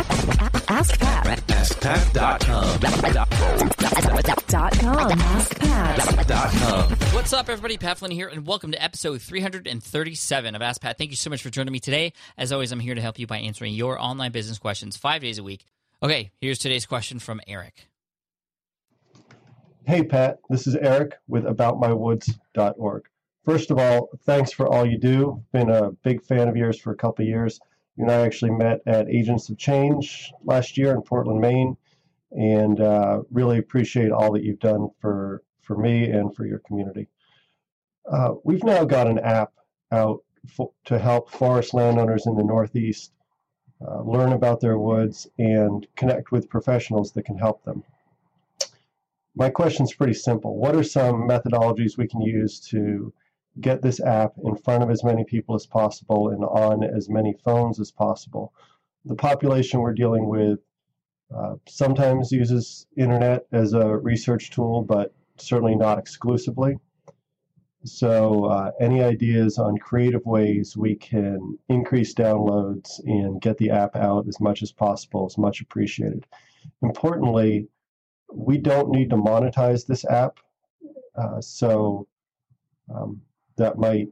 Ask Pat. AskPat.com. Dot com. Ask Dot com. What's up, everybody? Pat Flynn here, and welcome to episode 337 of Ask Pat. Thank you so much for joining me today. As always, I'm here to help you by answering your online business questions five days a week. Okay, here's today's question from Eric. Hey, Pat, this is Eric with AboutMyWoods.org. First of all, thanks for all you do. Been a big fan of yours for a couple of years. And I actually met at Agents of Change last year in Portland, Maine, and uh, really appreciate all that you've done for, for me and for your community. Uh, we've now got an app out to help forest landowners in the Northeast uh, learn about their woods and connect with professionals that can help them my question is pretty simple. What are some methodologies we can use to get this app in front of as many people as possible and on as many phones as possible? The population we're dealing with uh, sometimes uses internet as a research tool, but certainly not exclusively. So, uh, any ideas on creative ways we can increase downloads and get the app out as much as possible is much appreciated. Importantly, we don't need to monetize this app, uh, so um, that might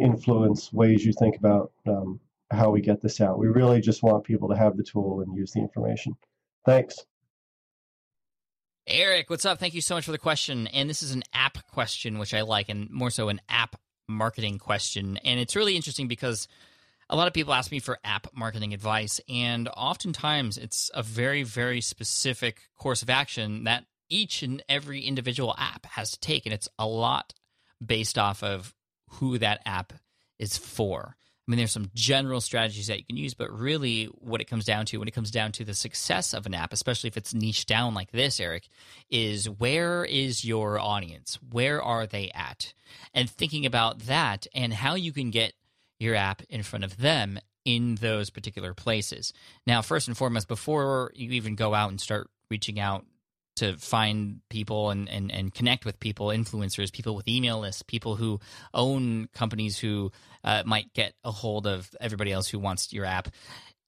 influence ways you think about um, how we get this out. We really just want people to have the tool and use the information. Thanks. Eric, what's up? Thank you so much for the question. And this is an app question, which I like, and more so an app marketing question. And it's really interesting because a lot of people ask me for app marketing advice, and oftentimes it's a very, very specific course of action that each and every individual app has to take. And it's a lot based off of who that app is for. I mean, there's some general strategies that you can use, but really what it comes down to, when it comes down to the success of an app, especially if it's niche down like this, Eric, is where is your audience? Where are they at? And thinking about that and how you can get your app in front of them in those particular places. Now, first and foremost, before you even go out and start reaching out to find people and, and, and connect with people, influencers, people with email lists, people who own companies who uh, might get a hold of everybody else who wants your app.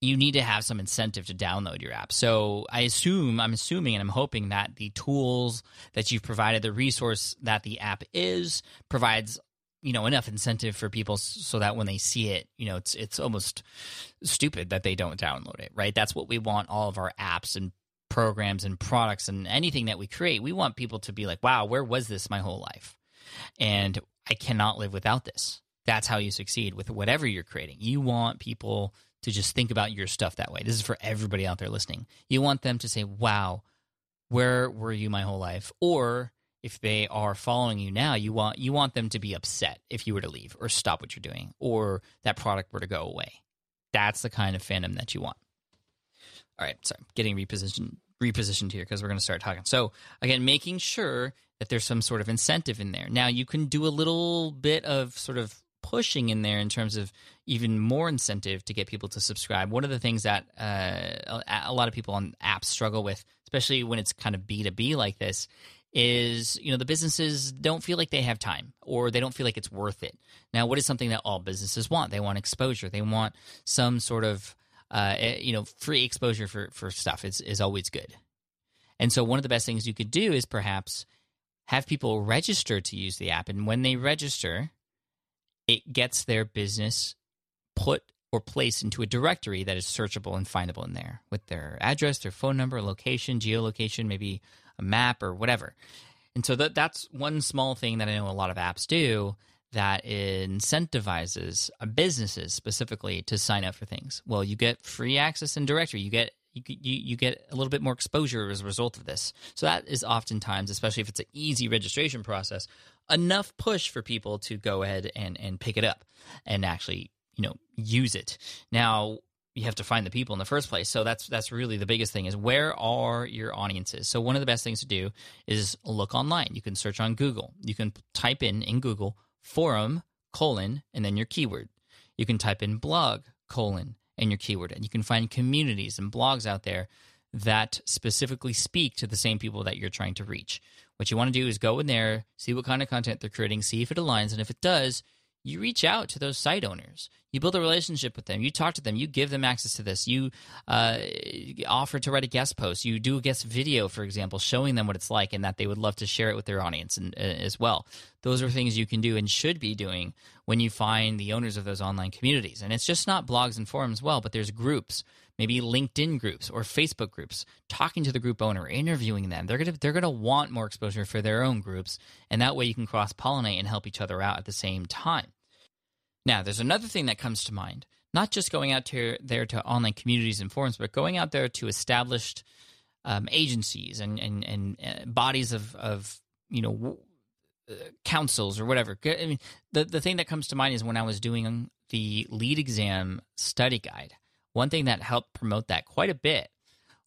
You need to have some incentive to download your app. So I assume, I'm assuming, and I'm hoping that the tools that you've provided, the resource that the app is, provides you know enough incentive for people so that when they see it you know it's it's almost stupid that they don't download it right that's what we want all of our apps and programs and products and anything that we create we want people to be like wow where was this my whole life? And i cannot live without this. That's how you succeed with whatever you're creating. You want people to just think about your stuff that way. This is for everybody out there listening. You want them to say wow where were you my whole life? Or if they are following you now, you want you want them to be upset if you were to leave or stop what you're doing or that product were to go away. That's the kind of fandom that you want. All right, sorry, getting repositioned repositioned here because we're going to start talking. So again, making sure that there's some sort of incentive in there. Now you can do a little bit of sort of pushing in there in terms of even more incentive to get people to subscribe. One of the things that uh, a lot of people on apps struggle with, especially when it's kind of B two B like this, is you know the businesses don't feel like they have time or they don't feel like it's worth it now what is something that all businesses want they want exposure they want some sort of uh, you know free exposure for for stuff is is always good and so one of the best things you could do is perhaps have people register to use the app and when they register it gets their business put or placed into a directory that is searchable and findable in there with their address their phone number location geolocation maybe a map or whatever. And so that that's one small thing that I know a lot of apps do that incentivizes uh, businesses specifically to sign up for things. Well, you get free access and directory. You get you, you, you get a little bit more exposure as a result of this. So that is oftentimes, especially if it's an easy registration process, enough push for people to go ahead and, and pick it up and actually, you know, use it. Now, you have to find the people in the first place. So that's that's really the biggest thing is where are your audiences? So one of the best things to do is look online. You can search on Google. You can type in in Google forum colon and then your keyword. You can type in blog colon and your keyword and you can find communities and blogs out there that specifically speak to the same people that you're trying to reach. What you want to do is go in there, see what kind of content they're creating, see if it aligns and if it does, you reach out to those site owners. You build a relationship with them. You talk to them. You give them access to this. You uh, offer to write a guest post. You do a guest video, for example, showing them what it's like and that they would love to share it with their audience and, uh, as well. Those are things you can do and should be doing when you find the owners of those online communities. And it's just not blogs and forums, well, but there's groups maybe LinkedIn groups or Facebook groups, talking to the group owner, interviewing them. They're gonna they're gonna want more exposure for their own groups, and that way you can cross pollinate and help each other out at the same time. Now, there's another thing that comes to mind. Not just going out to there to online communities and forums, but going out there to established um, agencies and and and uh, bodies of of you know w- uh, councils or whatever. I mean, the the thing that comes to mind is when I was doing the LEED exam study guide one thing that helped promote that quite a bit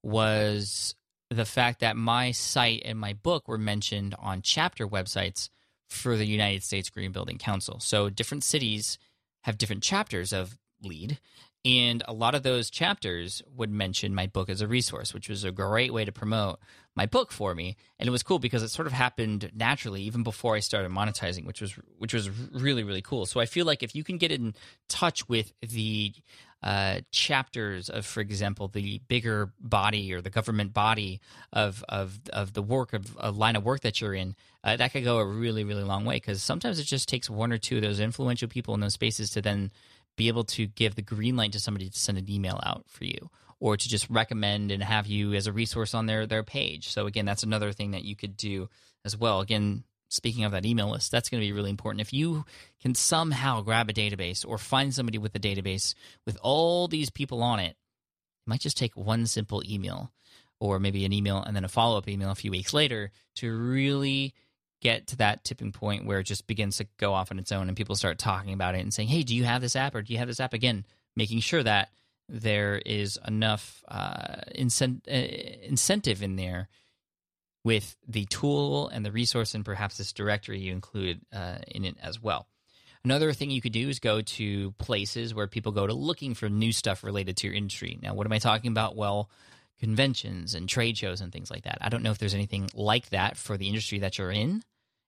was the fact that my site and my book were mentioned on chapter websites for the United States Green Building Council. So different cities have different chapters of LEED, and a lot of those chapters would mention my book as a resource, which was a great way to promote my book for me. And it was cool because it sort of happened naturally even before I started monetizing, which was which was really really cool. So I feel like if you can get in touch with the uh, chapters of, for example, the bigger body or the government body of of of the work of a line of work that you're in, uh, that could go a really really long way. Because sometimes it just takes one or two of those influential people in those spaces to then be able to give the green light to somebody to send an email out for you or to just recommend and have you as a resource on their their page. So again, that's another thing that you could do as well. Again, speaking of that email list, that's going to be really important. If you can somehow grab a database or find somebody with a database with all these people on it, it might just take one simple email or maybe an email and then a follow up email a few weeks later to really get to that tipping point where it just begins to go off on its own and people start talking about it and saying, hey, do you have this app or do you have this app? Again, making sure that there is enough uh, incent- uh, incentive in there with the tool and the resource and perhaps this directory you include uh, in it as well. Another thing you could do is go to places where people go to looking for new stuff related to your industry. Now, what am I talking about? Well, conventions and trade shows and things like that. I don't know if there's anything like that for the industry that you're in,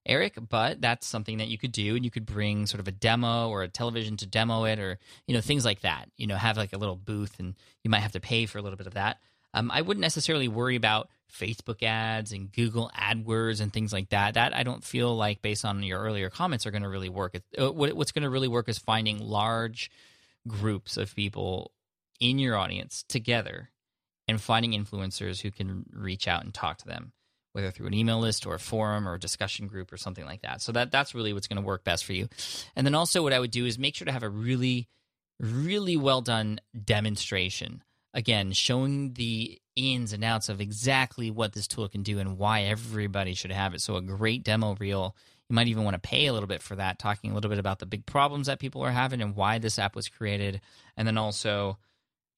Eric, but that's something that you could do and you could bring sort of a demo or a television to demo it or, you know, things like that. You know, have like a little booth and you might have to pay for a little bit of that. Um, I wouldn't necessarily worry about Facebook ads and Google AdWords and things like that. That I don't feel like, based on your earlier comments, are going to really work. Uh, what's going to really work is finding large groups of people in your audience together and finding influencers who can reach out and talk to them whether through an email list or a forum or a discussion group or something like that. So that that's really what's going to work best for you. And then also what I would do is make sure to have a really really well done demonstration again, showing the ins and outs of exactly what this tool can do and why everybody should have it. So, a great demo reel. You might even want to pay a little bit for that, talking a little bit about the big problems that people are having and why this app was created. And then also,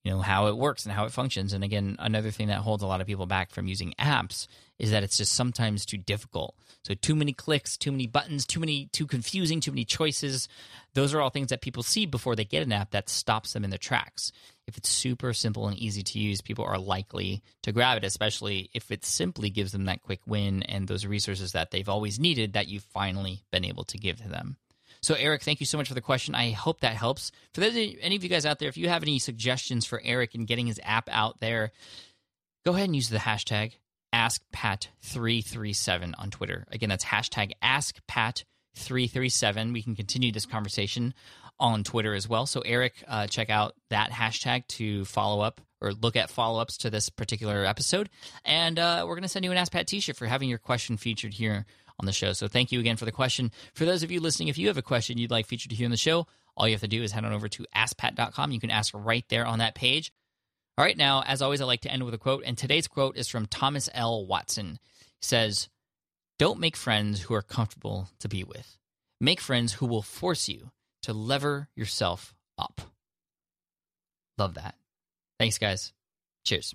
you know, how it works and how it functions. And again, another thing that holds a lot of people back from using apps is that it's just sometimes too difficult. So too many clicks, too many buttons, too many too confusing, too many choices. Those are all things that people see before they get an app that stops them in their tracks. If it's super simple and easy to use, people are likely to grab it, especially if it simply gives them that quick win and those resources that they've always needed that you've finally been able to give to them. So, Eric, thank you so much for the question. I hope that helps. For those, any of you guys out there, if you have any suggestions for Eric in getting his app out there, go ahead and use the hashtag AskPat337 on Twitter. Again, that's hashtag AskPat337. We can continue this conversation on Twitter as well. So, Eric, uh, check out that hashtag to follow up or look at follow ups to this particular episode. And uh, we're going to send you an Ask Pat t shirt for having your question featured here on the show. So, thank you again for the question. For those of you listening, if you have a question you'd like featured here on the show, all you have to do is head on over to askpat.com. You can ask right there on that page. All right, now, as always, I like to end with a quote, and today's quote is from Thomas L. Watson. He says, Don't make friends who are comfortable to be with. Make friends who will force you to lever yourself up. Love that. Thanks, guys. Cheers.